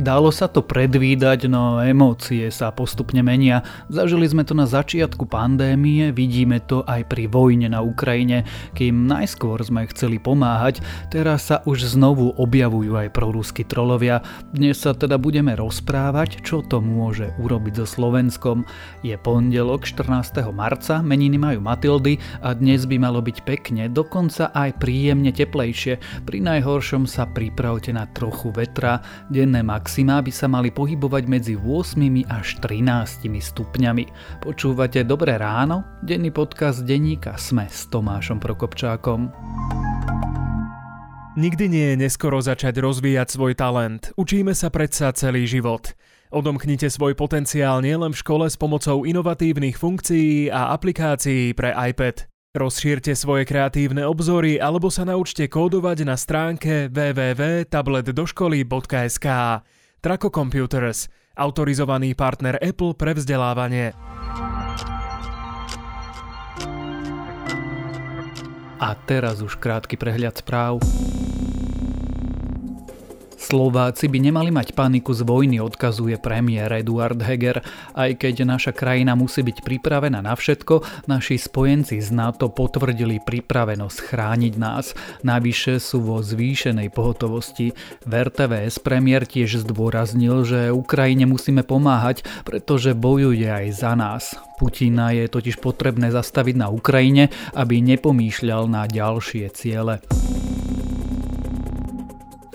Dalo sa to predvídať, no emócie sa postupne menia. Zažili sme to na začiatku pandémie, vidíme to aj pri vojne na Ukrajine. Kým najskôr sme chceli pomáhať, teraz sa už znovu objavujú aj proruskí trolovia. Dnes sa teda budeme rozprávať, čo to môže urobiť so Slovenskom. Je pondelok 14. marca, meniny majú Matildy a dnes by malo byť pekne, dokonca aj príjemne teplejšie. Pri najhoršom sa pripravte na trochu vetra, denné max maxima by sa mali pohybovať medzi 8 až 13 stupňami. Počúvate Dobré ráno? Denný podcast denníka Sme s Tomášom Prokopčákom. Nikdy nie je neskoro začať rozvíjať svoj talent. Učíme sa predsa celý život. Odomknite svoj potenciál nielen v škole s pomocou inovatívnych funkcií a aplikácií pre iPad. Rozšírte svoje kreatívne obzory alebo sa naučte kódovať na stránke www.tabletdoškoly.sk. Traco Computers, autorizovaný partner Apple pre vzdelávanie. A teraz už krátky prehľad správ. Slováci by nemali mať paniku z vojny, odkazuje premiér Eduard Heger. Aj keď naša krajina musí byť pripravená na všetko, naši spojenci z NATO potvrdili pripravenosť chrániť nás. Navyše sú vo zvýšenej pohotovosti. V RTVS premiér tiež zdôraznil, že Ukrajine musíme pomáhať, pretože bojuje aj za nás. Putina je totiž potrebné zastaviť na Ukrajine, aby nepomýšľal na ďalšie ciele.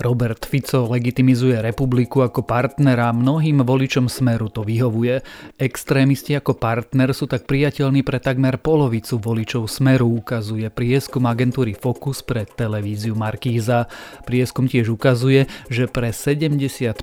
Robert Fico legitimizuje republiku ako partnera, mnohým voličom Smeru to vyhovuje. Extrémisti ako partner sú tak priateľní pre takmer polovicu voličov Smeru, ukazuje prieskum agentúry Focus pre televíziu Markíza. Prieskum tiež ukazuje, že pre 75%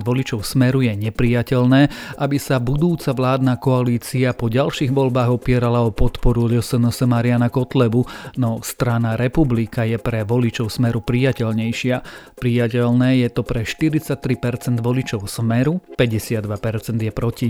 voličov Smeru je nepriateľné, aby sa budúca vládna koalícia po ďalších voľbách opierala o podporu LSNS Mariana Kotlebu, no strana Republika je pre voličov Smeru priateľnejšia. Priateľné je to pre 43% voličov Smeru, 52% je proti.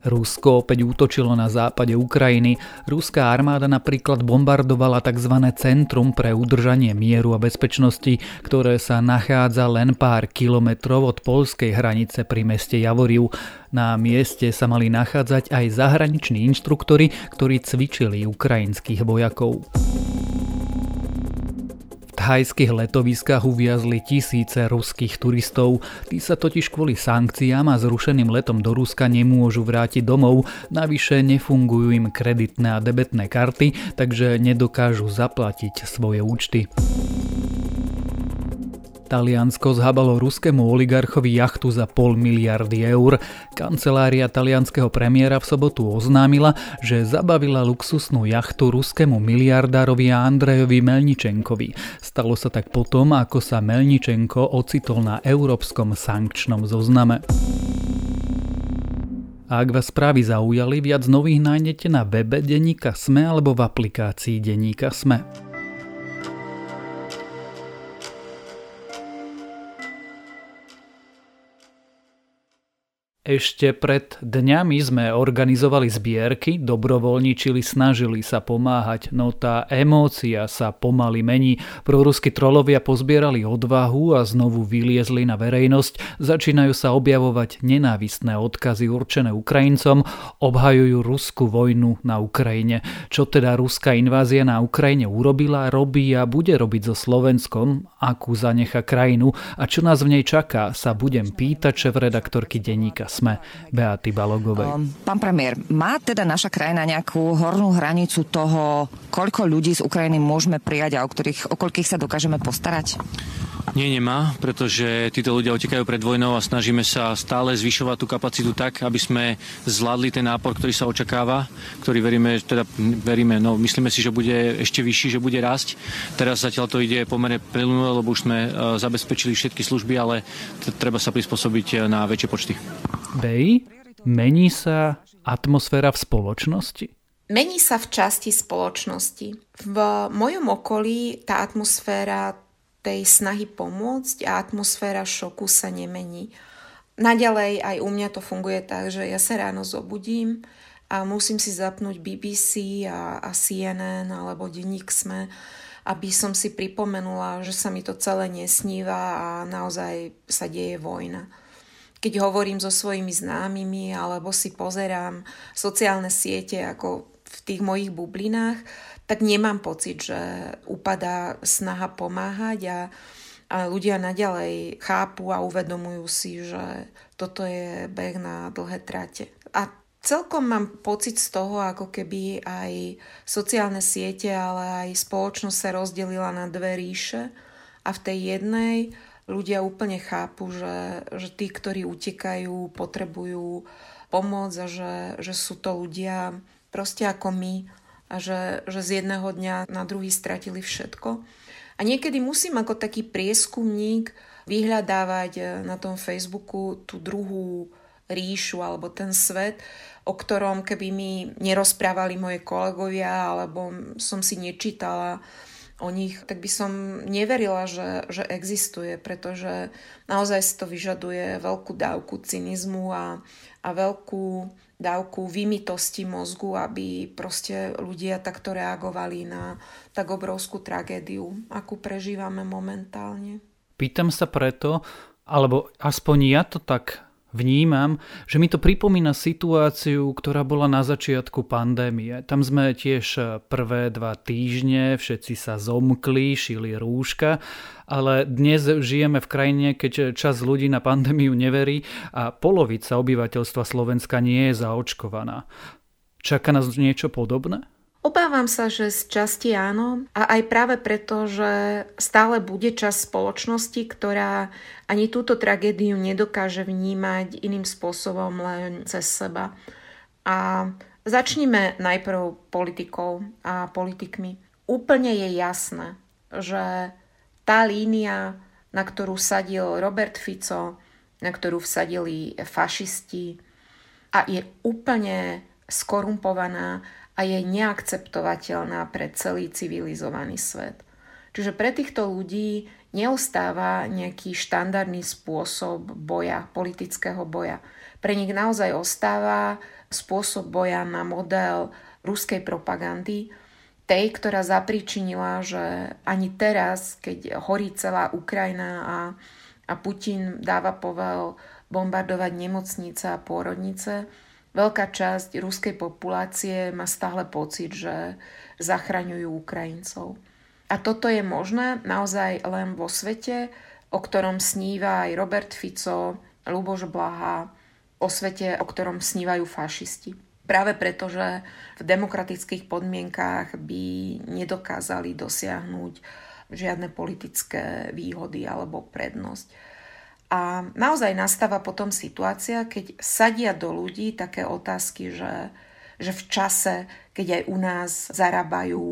Rusko opäť útočilo na západe Ukrajiny. Ruská armáda napríklad bombardovala tzv. centrum pre udržanie mieru a bezpečnosti, ktoré sa nachádza len pár kilometrov od polskej hranice pri meste Javoriu. Na mieste sa mali nachádzať aj zahraniční inštruktori, ktorí cvičili ukrajinských vojakov thajských letoviskách uviazli tisíce ruských turistov. Tí sa totiž kvôli sankciám a zrušeným letom do Ruska nemôžu vrátiť domov, navyše nefungujú im kreditné a debetné karty, takže nedokážu zaplatiť svoje účty. Taliansko zhabalo ruskému oligarchovi jachtu za pol miliardy eur. Kancelária talianského premiéra v sobotu oznámila, že zabavila luxusnú jachtu ruskému miliardárovi Andrejovi Melničenkovi. Stalo sa tak potom, ako sa Melničenko ocitol na európskom sankčnom zozname. Ak vás správy zaujali, viac nových nájdete na webe Deníka Sme alebo v aplikácii Deníka Sme. Ešte pred dňami sme organizovali zbierky, dobrovoľničili, snažili sa pomáhať, no tá emócia sa pomaly mení. Proruskí trolovia pozbierali odvahu a znovu vyliezli na verejnosť, začínajú sa objavovať nenávistné odkazy určené Ukrajincom, obhajujú ruskú vojnu na Ukrajine. Čo teda ruská invázia na Ukrajine urobila, robí a bude robiť so Slovenskom, akú zanecha krajinu a čo nás v nej čaká, sa budem pýtať šéf redaktorky denníka sme Beaty Balogovej. Um, pán premiér, má teda naša krajina nejakú hornú hranicu toho, koľko ľudí z Ukrajiny môžeme prijať a o, ktorých, o koľkých sa dokážeme postarať? Nie, nemá, pretože títo ľudia utekajú pred vojnou a snažíme sa stále zvyšovať tú kapacitu tak, aby sme zvládli ten nápor, ktorý sa očakáva, ktorý veríme, teda veríme, no myslíme si, že bude ešte vyšší, že bude rásť. Teraz zatiaľ to ide pomerne plynulo, lebo už sme e, zabezpečili všetky služby, ale treba sa prispôsobiť na väčšie počty. Bej, mení sa atmosféra v spoločnosti? Mení sa v časti spoločnosti. V mojom okolí tá atmosféra tej snahy pomôcť a atmosféra šoku sa nemení. Naďalej aj u mňa to funguje tak, že ja sa ráno zobudím a musím si zapnúť BBC a, a CNN alebo denník SME, aby som si pripomenula, že sa mi to celé nesníva a naozaj sa deje vojna. Keď hovorím so svojimi známymi alebo si pozerám sociálne siete ako v tých mojich bublinách, tak nemám pocit, že upadá snaha pomáhať a a ľudia naďalej chápu a uvedomujú si, že toto je beh na dlhé trate. A celkom mám pocit z toho, ako keby aj sociálne siete, ale aj spoločnosť sa rozdelila na dve ríše a v tej jednej ľudia úplne chápu, že, že tí, ktorí utekajú, potrebujú pomoc a že, že sú to ľudia proste ako my a že, že z jedného dňa na druhý stratili všetko. A niekedy musím ako taký prieskumník vyhľadávať eh, na tom Facebooku tú druhú ríšu alebo ten svet, o ktorom keby mi nerozprávali moje kolegovia alebo som si nečítala o nich, tak by som neverila, že, že existuje, pretože naozaj si to vyžaduje veľkú dávku cynizmu a, a veľkú dávku vymitosti mozgu, aby proste ľudia takto reagovali na tak obrovskú tragédiu, akú prežívame momentálne. Pýtam sa preto, alebo aspoň ja to tak vnímam, že mi to pripomína situáciu, ktorá bola na začiatku pandémie. Tam sme tiež prvé dva týždne, všetci sa zomkli, šili rúška, ale dnes žijeme v krajine, keď čas ľudí na pandémiu neverí a polovica obyvateľstva Slovenska nie je zaočkovaná. Čaká nás niečo podobné? Obávam sa, že z časti áno a aj práve preto, že stále bude čas spoločnosti, ktorá ani túto tragédiu nedokáže vnímať iným spôsobom len cez seba. A začnime najprv politikou a politikmi. Úplne je jasné, že tá línia, na ktorú sadil Robert Fico, na ktorú vsadili fašisti a je úplne skorumpovaná a je neakceptovateľná pre celý civilizovaný svet. Čiže pre týchto ľudí neostáva nejaký štandardný spôsob boja, politického boja. Pre nich naozaj ostáva spôsob boja na model ruskej propagandy, tej, ktorá zapričinila, že ani teraz, keď horí celá Ukrajina a, a Putin dáva povel bombardovať nemocnice a pôrodnice, Veľká časť ruskej populácie má stále pocit, že zachraňujú Ukrajincov. A toto je možné naozaj len vo svete, o ktorom sníva aj Robert Fico, Luboš Blaha, o svete, o ktorom snívajú fašisti. Práve preto, že v demokratických podmienkách by nedokázali dosiahnuť žiadne politické výhody alebo prednosť. A naozaj nastáva potom situácia, keď sadia do ľudí také otázky, že, že v čase, keď aj u nás zarábajú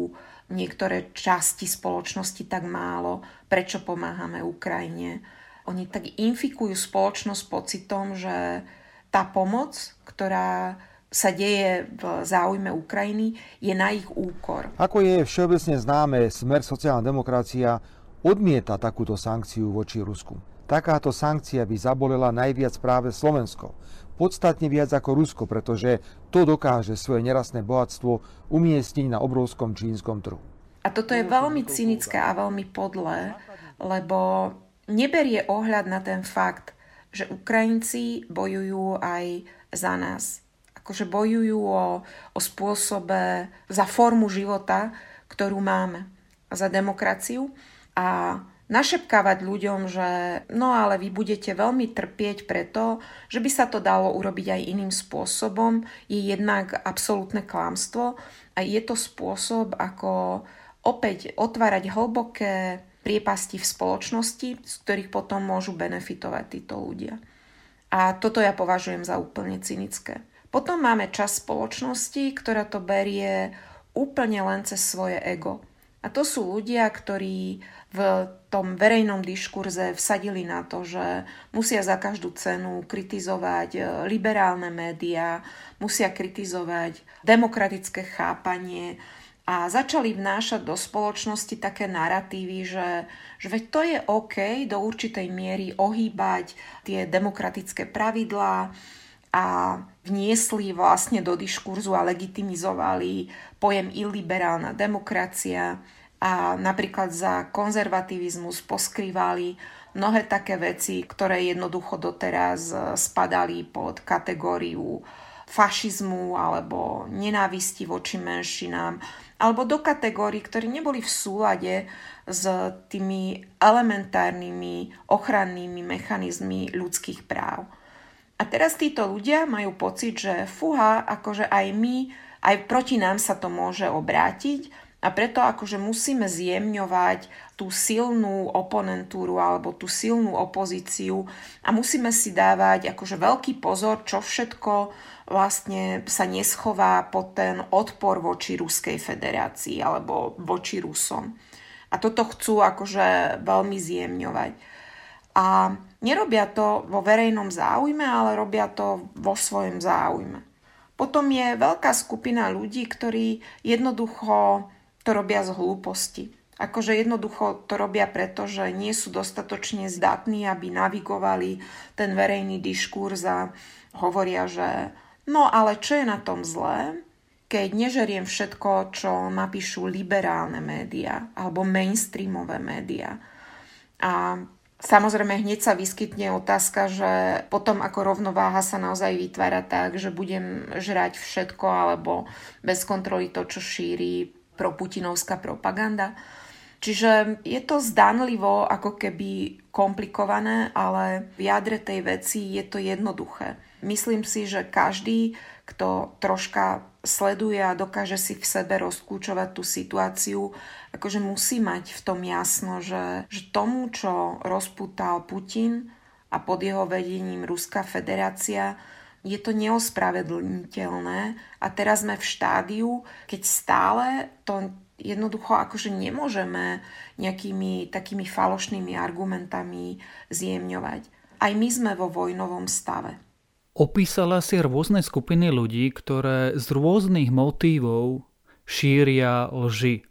niektoré časti spoločnosti tak málo, prečo pomáhame Ukrajine. Oni tak infikujú spoločnosť pocitom, že tá pomoc, ktorá sa deje v záujme Ukrajiny, je na ich úkor. Ako je všeobecne známe, smer sociálna demokracia odmieta takúto sankciu voči Rusku. Takáto sankcia by zabolela najviac práve Slovensko. Podstatne viac ako Rusko, pretože to dokáže svoje nerastné bohatstvo umiestniť na obrovskom čínskom trhu. A toto je veľmi cynické a veľmi podlé, lebo neberie ohľad na ten fakt, že Ukrajinci bojujú aj za nás. Akože bojujú o, o spôsobe, za formu života, ktorú máme. Za demokraciu. A našepkávať ľuďom, že no ale vy budete veľmi trpieť preto, že by sa to dalo urobiť aj iným spôsobom, je jednak absolútne klamstvo a je to spôsob, ako opäť otvárať hlboké priepasti v spoločnosti, z ktorých potom môžu benefitovať títo ľudia. A toto ja považujem za úplne cynické. Potom máme čas spoločnosti, ktorá to berie úplne len cez svoje ego. A to sú ľudia, ktorí v tom verejnom diskurze vsadili na to, že musia za každú cenu kritizovať e, liberálne médiá, musia kritizovať demokratické chápanie a začali vnášať do spoločnosti také narratívy, že, že veď to je OK do určitej miery ohýbať tie demokratické pravidlá, a vniesli vlastne do diskurzu a legitimizovali pojem iliberálna demokracia a napríklad za konzervativizmus poskrývali mnohé také veci, ktoré jednoducho doteraz spadali pod kategóriu fašizmu alebo nenávisti voči menšinám alebo do kategórií, ktoré neboli v súlade s tými elementárnymi ochrannými mechanizmy ľudských práv. A teraz títo ľudia majú pocit, že fuha, akože aj my, aj proti nám sa to môže obrátiť a preto akože musíme zjemňovať tú silnú oponentúru alebo tú silnú opozíciu a musíme si dávať akože veľký pozor, čo všetko vlastne sa neschová pod ten odpor voči Ruskej federácii alebo voči Rusom. A toto chcú akože veľmi zjemňovať. A nerobia to vo verejnom záujme, ale robia to vo svojom záujme. Potom je veľká skupina ľudí, ktorí jednoducho to robia z hlúposti. Akože jednoducho to robia preto, že nie sú dostatočne zdatní, aby navigovali ten verejný diskurs a hovoria, že no ale čo je na tom zlé, keď nežeriem všetko, čo napíšu liberálne médiá alebo mainstreamové médiá. A Samozrejme, hneď sa vyskytne otázka, že potom ako rovnováha sa naozaj vytvára tak, že budem žrať všetko alebo bez kontroly to, čo šíri proputinovská propaganda. Čiže je to zdanlivo ako keby komplikované, ale v jadre tej veci je to jednoduché. Myslím si, že každý, kto troška sleduje a dokáže si v sebe rozklúčovať tú situáciu, akože musí mať v tom jasno, že, že tomu, čo rozputal Putin a pod jeho vedením Ruská federácia, je to neospravedlniteľné a teraz sme v štádiu, keď stále to jednoducho akože nemôžeme nejakými takými falošnými argumentami zjemňovať. Aj my sme vo vojnovom stave. Opísala si rôzne skupiny ľudí, ktoré z rôznych motívov šíria lži.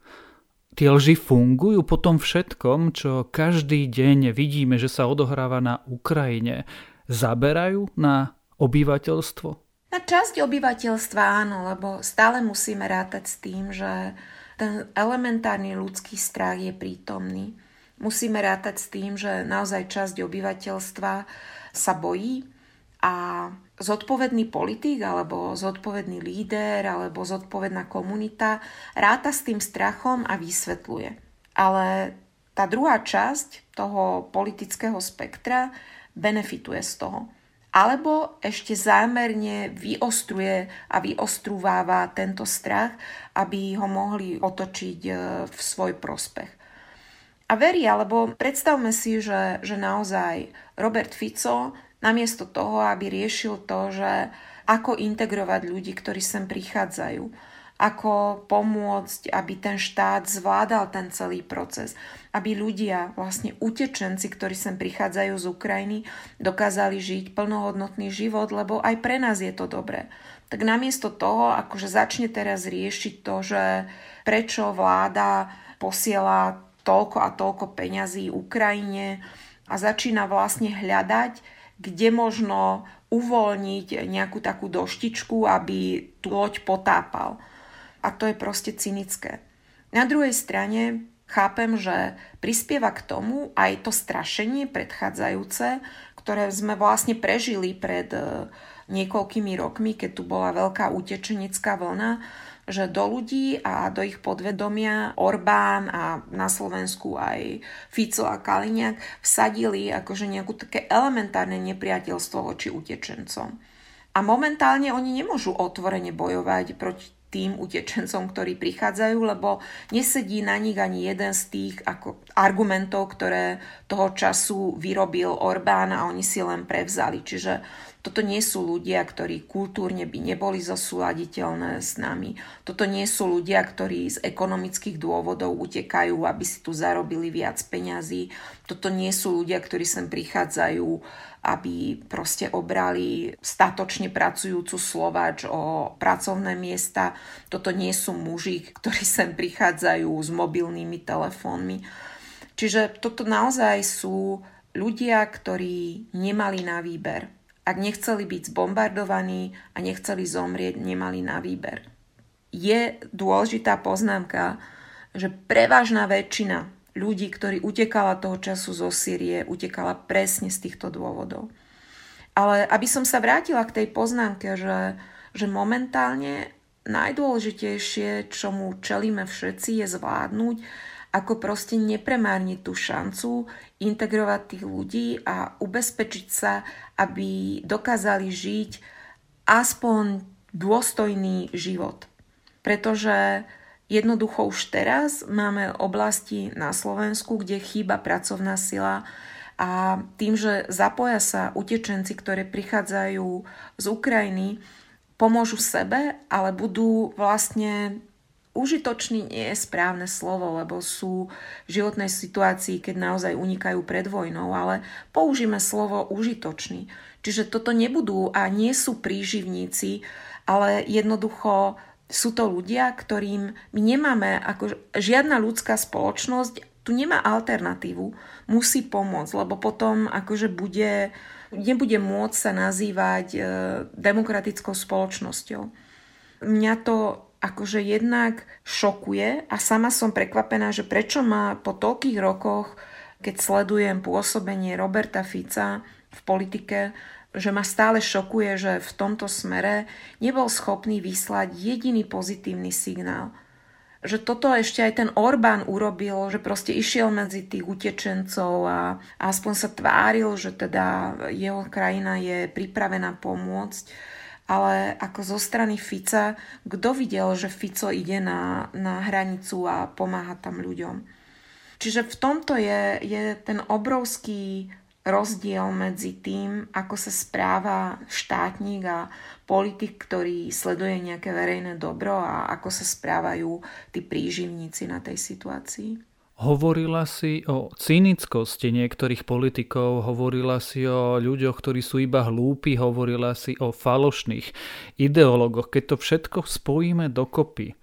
Tie lži fungujú po tom všetkom, čo každý deň vidíme, že sa odohráva na Ukrajine. Zaberajú na obyvateľstvo? Na časť obyvateľstva áno, lebo stále musíme rátať s tým, že ten elementárny ľudský strach je prítomný. Musíme rátať s tým, že naozaj časť obyvateľstva sa bojí, a zodpovedný politik alebo zodpovedný líder alebo zodpovedná komunita ráta s tým strachom a vysvetľuje. Ale tá druhá časť toho politického spektra benefituje z toho. Alebo ešte zámerne vyostruje a vyostrúváva tento strach, aby ho mohli otočiť e, v svoj prospech. A verí, alebo predstavme si, že, že naozaj Robert Fico namiesto toho, aby riešil to, že ako integrovať ľudí, ktorí sem prichádzajú, ako pomôcť, aby ten štát zvládal ten celý proces, aby ľudia, vlastne utečenci, ktorí sem prichádzajú z Ukrajiny, dokázali žiť plnohodnotný život, lebo aj pre nás je to dobré. Tak namiesto toho, akože začne teraz riešiť to, že prečo vláda posiela toľko a toľko peňazí Ukrajine a začína vlastne hľadať kde možno uvoľniť nejakú takú doštičku, aby tú loď potápal. A to je proste cynické. Na druhej strane chápem, že prispieva k tomu aj to strašenie predchádzajúce, ktoré sme vlastne prežili pred eh, niekoľkými rokmi, keď tu bola veľká utečenecká vlna, že do ľudí a do ich podvedomia Orbán a na Slovensku aj Fico a Kaliňák vsadili akože nejakú také elementárne nepriateľstvo voči utečencom. A momentálne oni nemôžu otvorene bojovať proti tým utečencom, ktorí prichádzajú, lebo nesedí na nich ani jeden z tých ako argumentov, ktoré toho času vyrobil Orbán a oni si len prevzali. Čiže toto nie sú ľudia, ktorí kultúrne by neboli zosúladiteľné s nami. Toto nie sú ľudia, ktorí z ekonomických dôvodov utekajú, aby si tu zarobili viac peňazí. Toto nie sú ľudia, ktorí sem prichádzajú, aby proste obrali statočne pracujúcu Slovač o pracovné miesta. Toto nie sú muži, ktorí sem prichádzajú s mobilnými telefónmi. Čiže toto naozaj sú ľudia, ktorí nemali na výber ak nechceli byť zbombardovaní a nechceli zomrieť, nemali na výber. Je dôležitá poznámka, že prevažná väčšina ľudí, ktorí utekala toho času zo Sýrie, utekala presne z týchto dôvodov. Ale aby som sa vrátila k tej poznámke, že, že momentálne najdôležitejšie, čomu čelíme všetci, je zvládnuť, ako proste nepremárniť tú šancu integrovať tých ľudí a ubezpečiť sa, aby dokázali žiť aspoň dôstojný život. Pretože jednoducho už teraz máme oblasti na Slovensku, kde chýba pracovná sila a tým, že zapoja sa utečenci, ktoré prichádzajú z Ukrajiny, pomôžu sebe, ale budú vlastne užitočný nie je správne slovo, lebo sú v životnej situácii, keď naozaj unikajú pred vojnou, ale použíme slovo užitočný. Čiže toto nebudú a nie sú príživníci, ale jednoducho sú to ľudia, ktorým my nemáme, ako žiadna ľudská spoločnosť tu nemá alternatívu, musí pomôcť, lebo potom akože bude, nebude môcť sa nazývať e, demokratickou spoločnosťou. Mňa to akože jednak šokuje a sama som prekvapená, že prečo ma po toľkých rokoch, keď sledujem pôsobenie Roberta Fica v politike, že ma stále šokuje, že v tomto smere nebol schopný vyslať jediný pozitívny signál. Že toto ešte aj ten Orbán urobil, že proste išiel medzi tých utečencov a, a aspoň sa tváril, že teda jeho krajina je pripravená pomôcť ale ako zo strany Fica, kto videl, že Fico ide na, na hranicu a pomáha tam ľuďom. Čiže v tomto je, je ten obrovský rozdiel medzi tým, ako sa správa štátnik a politik, ktorý sleduje nejaké verejné dobro a ako sa správajú tí príživníci na tej situácii. Hovorila si o cynickosti niektorých politikov, hovorila si o ľuďoch, ktorí sú iba hlúpi, hovorila si o falošných ideologoch. Keď to všetko spojíme dokopy,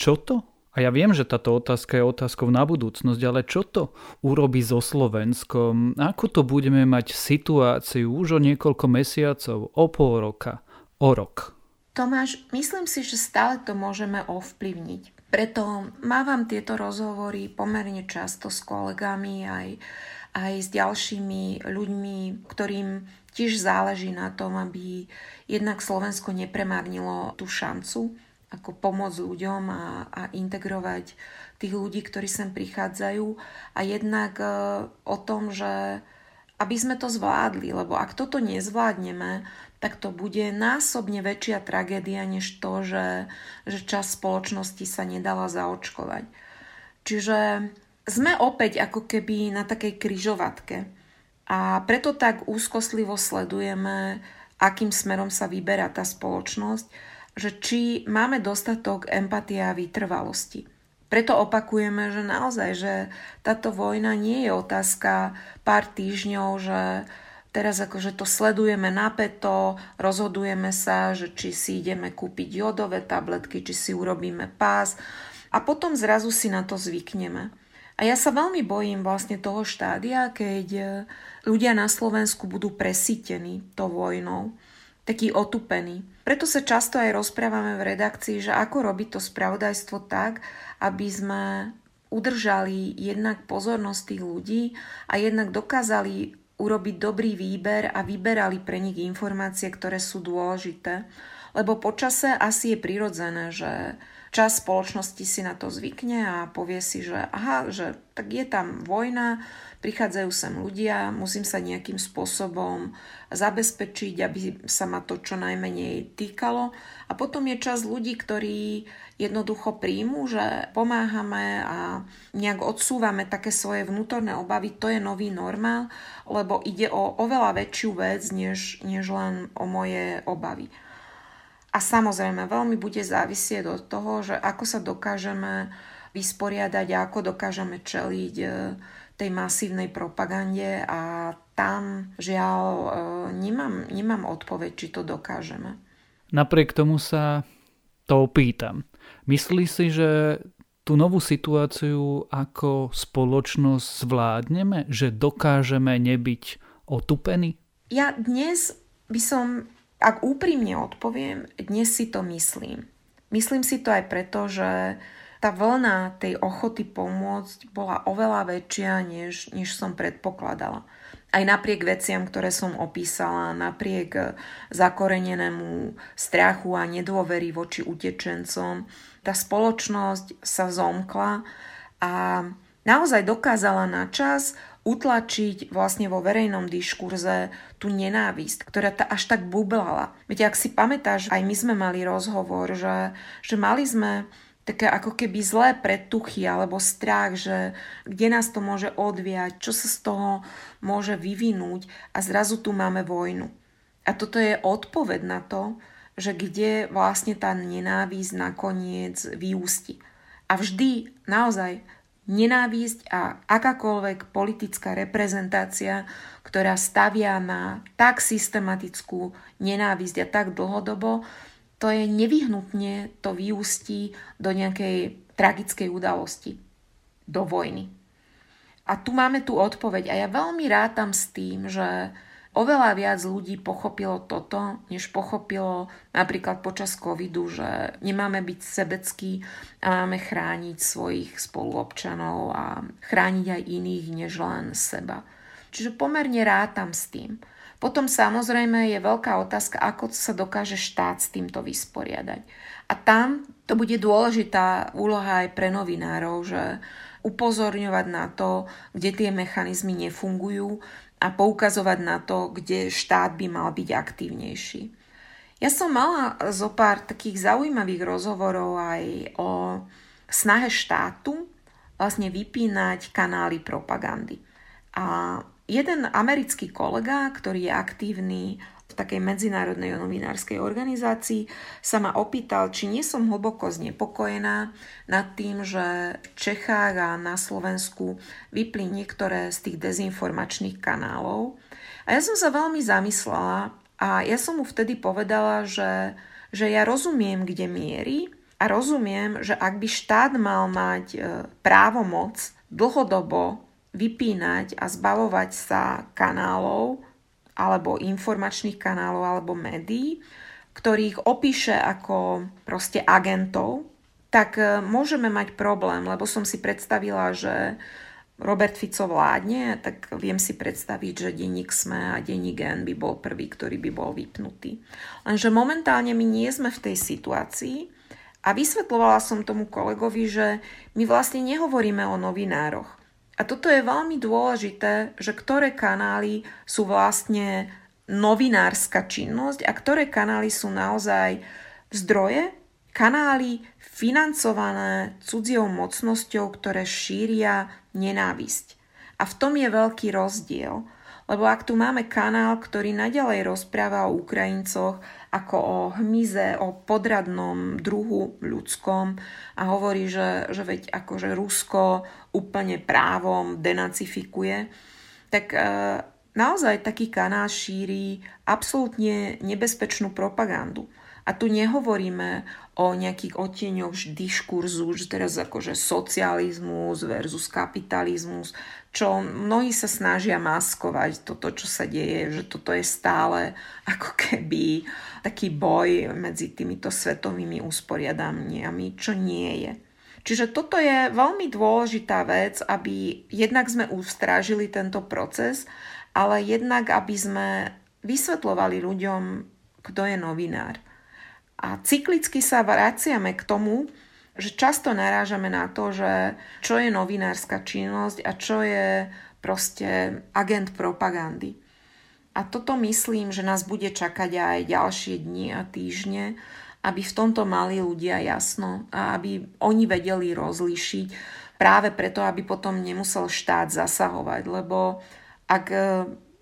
čo to? A ja viem, že táto otázka je otázkou na budúcnosť, ale čo to urobí so Slovenskom? Ako to budeme mať situáciu už o niekoľko mesiacov, o pol roka, o rok? Tomáš, myslím si, že stále to môžeme ovplyvniť. Preto mávam tieto rozhovory pomerne často s kolegami aj, aj s ďalšími ľuďmi, ktorým tiež záleží na tom, aby jednak Slovensko nepremárnilo tú šancu, ako pomôcť ľuďom a, a integrovať tých ľudí, ktorí sem prichádzajú. A jednak e, o tom, že aby sme to zvládli, lebo ak toto nezvládneme, tak to bude násobne väčšia tragédia než to, že, že časť spoločnosti sa nedala zaočkovať. Čiže sme opäť ako keby na takej kryžovatke. A preto tak úzkostlivo sledujeme, akým smerom sa vyberá tá spoločnosť, že či máme dostatok empatie a vytrvalosti. Preto opakujeme, že naozaj, že táto vojna nie je otázka pár týždňov, že Teraz akože to sledujeme napeto, rozhodujeme sa, že či si ideme kúpiť jodové tabletky, či si urobíme pás a potom zrazu si na to zvykneme. A ja sa veľmi bojím vlastne toho štádia, keď e, ľudia na Slovensku budú presítení to vojnou, takí otupení. Preto sa často aj rozprávame v redakcii, že ako robiť to spravodajstvo tak, aby sme udržali jednak pozornosť tých ľudí a jednak dokázali urobiť dobrý výber a vyberali pre nich informácie, ktoré sú dôležité. Lebo počase asi je prirodzené, že čas spoločnosti si na to zvykne a povie si, že aha, že tak je tam vojna, prichádzajú sem ľudia, musím sa nejakým spôsobom zabezpečiť, aby sa ma to čo najmenej týkalo. A potom je čas ľudí, ktorí jednoducho príjmu, že pomáhame a nejak odsúvame také svoje vnútorné obavy, to je nový normál, lebo ide o oveľa väčšiu vec, než, než len o moje obavy. A samozrejme, veľmi bude závisieť od toho, že ako sa dokážeme vysporiadať a ako dokážeme čeliť e, tej masívnej propagande a tam žiaľ e, nemám, nemám odpoveď, či to dokážeme. Napriek tomu sa to opýtam. Myslí si, že tú novú situáciu ako spoločnosť zvládneme? Že dokážeme nebyť otupení? Ja dnes by som, ak úprimne odpoviem, dnes si to myslím. Myslím si to aj preto, že tá vlna tej ochoty pomôcť bola oveľa väčšia, než, než som predpokladala. Aj napriek veciam, ktoré som opísala, napriek zakorenenému strachu a nedôvery voči utečencom, tá spoločnosť sa zomkla a naozaj dokázala na čas utlačiť vlastne vo verejnom diskurze tú nenávisť, ktorá ta až tak bublala. Viete, ak si pamätáš, aj my sme mali rozhovor, že, že mali sme také ako keby zlé predtuchy alebo strach, že kde nás to môže odviať, čo sa z toho môže vyvinúť a zrazu tu máme vojnu. A toto je odpoveď na to, že kde vlastne tá nenávisť nakoniec vyústi. A vždy naozaj nenávisť a akákoľvek politická reprezentácia, ktorá stavia na tak systematickú nenávisť a tak dlhodobo, to je nevyhnutne to vyústí do nejakej tragickej udalosti, do vojny. A tu máme tú odpoveď a ja veľmi rátam s tým, že oveľa viac ľudí pochopilo toto, než pochopilo napríklad počas covidu, že nemáme byť sebeckí a máme chrániť svojich spoluobčanov a chrániť aj iných, než len seba. Čiže pomerne rátam s tým. Potom samozrejme je veľká otázka, ako sa dokáže štát s týmto vysporiadať. A tam to bude dôležitá úloha aj pre novinárov, že upozorňovať na to, kde tie mechanizmy nefungujú a poukazovať na to, kde štát by mal byť aktívnejší. Ja som mala zo pár takých zaujímavých rozhovorov aj o snahe štátu vlastne vypínať kanály propagandy. A jeden americký kolega, ktorý je aktívny v takej medzinárodnej novinárskej organizácii, sa ma opýtal, či nie som hlboko znepokojená nad tým, že v Čechách a na Slovensku vyplí niektoré z tých dezinformačných kanálov. A ja som sa veľmi zamyslela a ja som mu vtedy povedala, že, že ja rozumiem, kde mierí a rozumiem, že ak by štát mal mať e, právomoc dlhodobo vypínať a zbavovať sa kanálov alebo informačných kanálov alebo médií, ktorých opíše ako proste agentov, tak e, môžeme mať problém, lebo som si predstavila, že Robert Fico vládne, tak viem si predstaviť, že denník SME a denník N by bol prvý, ktorý by bol vypnutý. Lenže momentálne my nie sme v tej situácii a vysvetlovala som tomu kolegovi, že my vlastne nehovoríme o novinároch. A toto je veľmi dôležité, že ktoré kanály sú vlastne novinárska činnosť a ktoré kanály sú naozaj zdroje, kanály financované cudziou mocnosťou, ktoré šíria nenávisť. A v tom je veľký rozdiel. Lebo ak tu máme kanál, ktorý naďalej rozpráva o Ukrajincoch ako o hmyze, o podradnom druhu ľudskom a hovorí, že, že veď akože Rusko úplne právom denacifikuje, tak e, naozaj taký kanál šíri absolútne nebezpečnú propagandu. A tu nehovoríme o nejakých odtieňoch diskurzu, že teraz akože socializmus versus kapitalizmus, čo mnohí sa snažia maskovať toto, čo sa deje, že toto je stále ako keby taký boj medzi týmito svetovými usporiadaniami, čo nie je. Čiže toto je veľmi dôležitá vec, aby jednak sme ustrážili tento proces, ale jednak aby sme vysvetlovali ľuďom, kto je novinár. A cyklicky sa vraciame k tomu, že často narážame na to, že čo je novinárska činnosť a čo je proste agent propagandy. A toto myslím, že nás bude čakať aj ďalšie dni a týždne, aby v tomto mali ľudia jasno a aby oni vedeli rozlíšiť práve preto, aby potom nemusel štát zasahovať. Lebo ak e,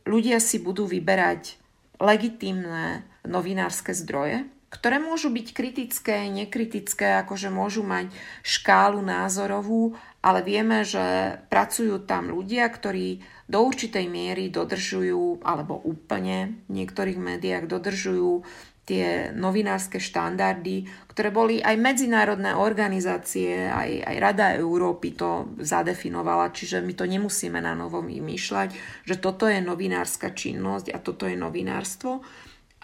ľudia si budú vyberať legitímne novinárske zdroje, ktoré môžu byť kritické, nekritické, akože môžu mať škálu názorovú, ale vieme, že pracujú tam ľudia, ktorí do určitej miery dodržujú, alebo úplne v niektorých médiách dodržujú tie novinárske štandardy, ktoré boli aj medzinárodné organizácie, aj, aj Rada Európy to zadefinovala, čiže my to nemusíme na novo vymýšľať, že toto je novinárska činnosť a toto je novinárstvo.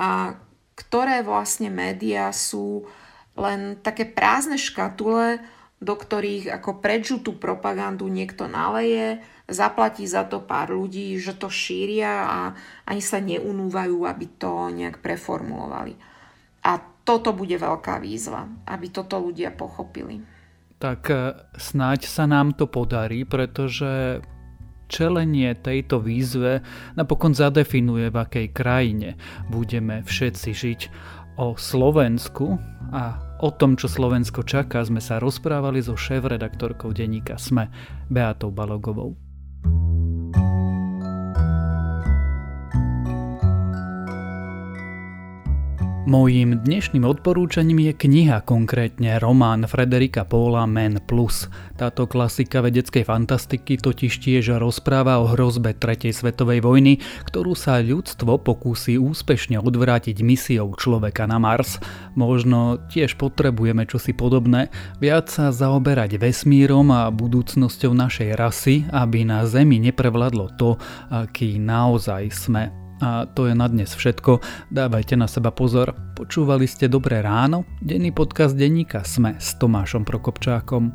A ktoré vlastne médiá sú len také prázdne škatule, do ktorých ako predžutú propagandu niekto naleje, zaplatí za to pár ľudí, že to šíria a ani sa neunúvajú, aby to nejak preformulovali. A toto bude veľká výzva, aby toto ľudia pochopili. Tak e, snáď sa nám to podarí, pretože čelenie tejto výzve napokon zadefinuje, v akej krajine budeme všetci žiť. O Slovensku a o tom, čo Slovensko čaká, sme sa rozprávali so šéf-redaktorkou denníka SME, Beatou Balogovou. Mojím dnešným odporúčaním je kniha, konkrétne román Frederika Paula Men Plus. Táto klasika vedeckej fantastiky totiž tiež rozpráva o hrozbe Tretej svetovej vojny, ktorú sa ľudstvo pokúsi úspešne odvrátiť misiou človeka na Mars. Možno tiež potrebujeme čosi podobné, viac sa zaoberať vesmírom a budúcnosťou našej rasy, aby na Zemi neprevladlo to, aký naozaj sme. A to je na dnes všetko. Dávajte na seba pozor. Počúvali ste Dobré ráno? Denný podcast denníka Sme s Tomášom Prokopčákom.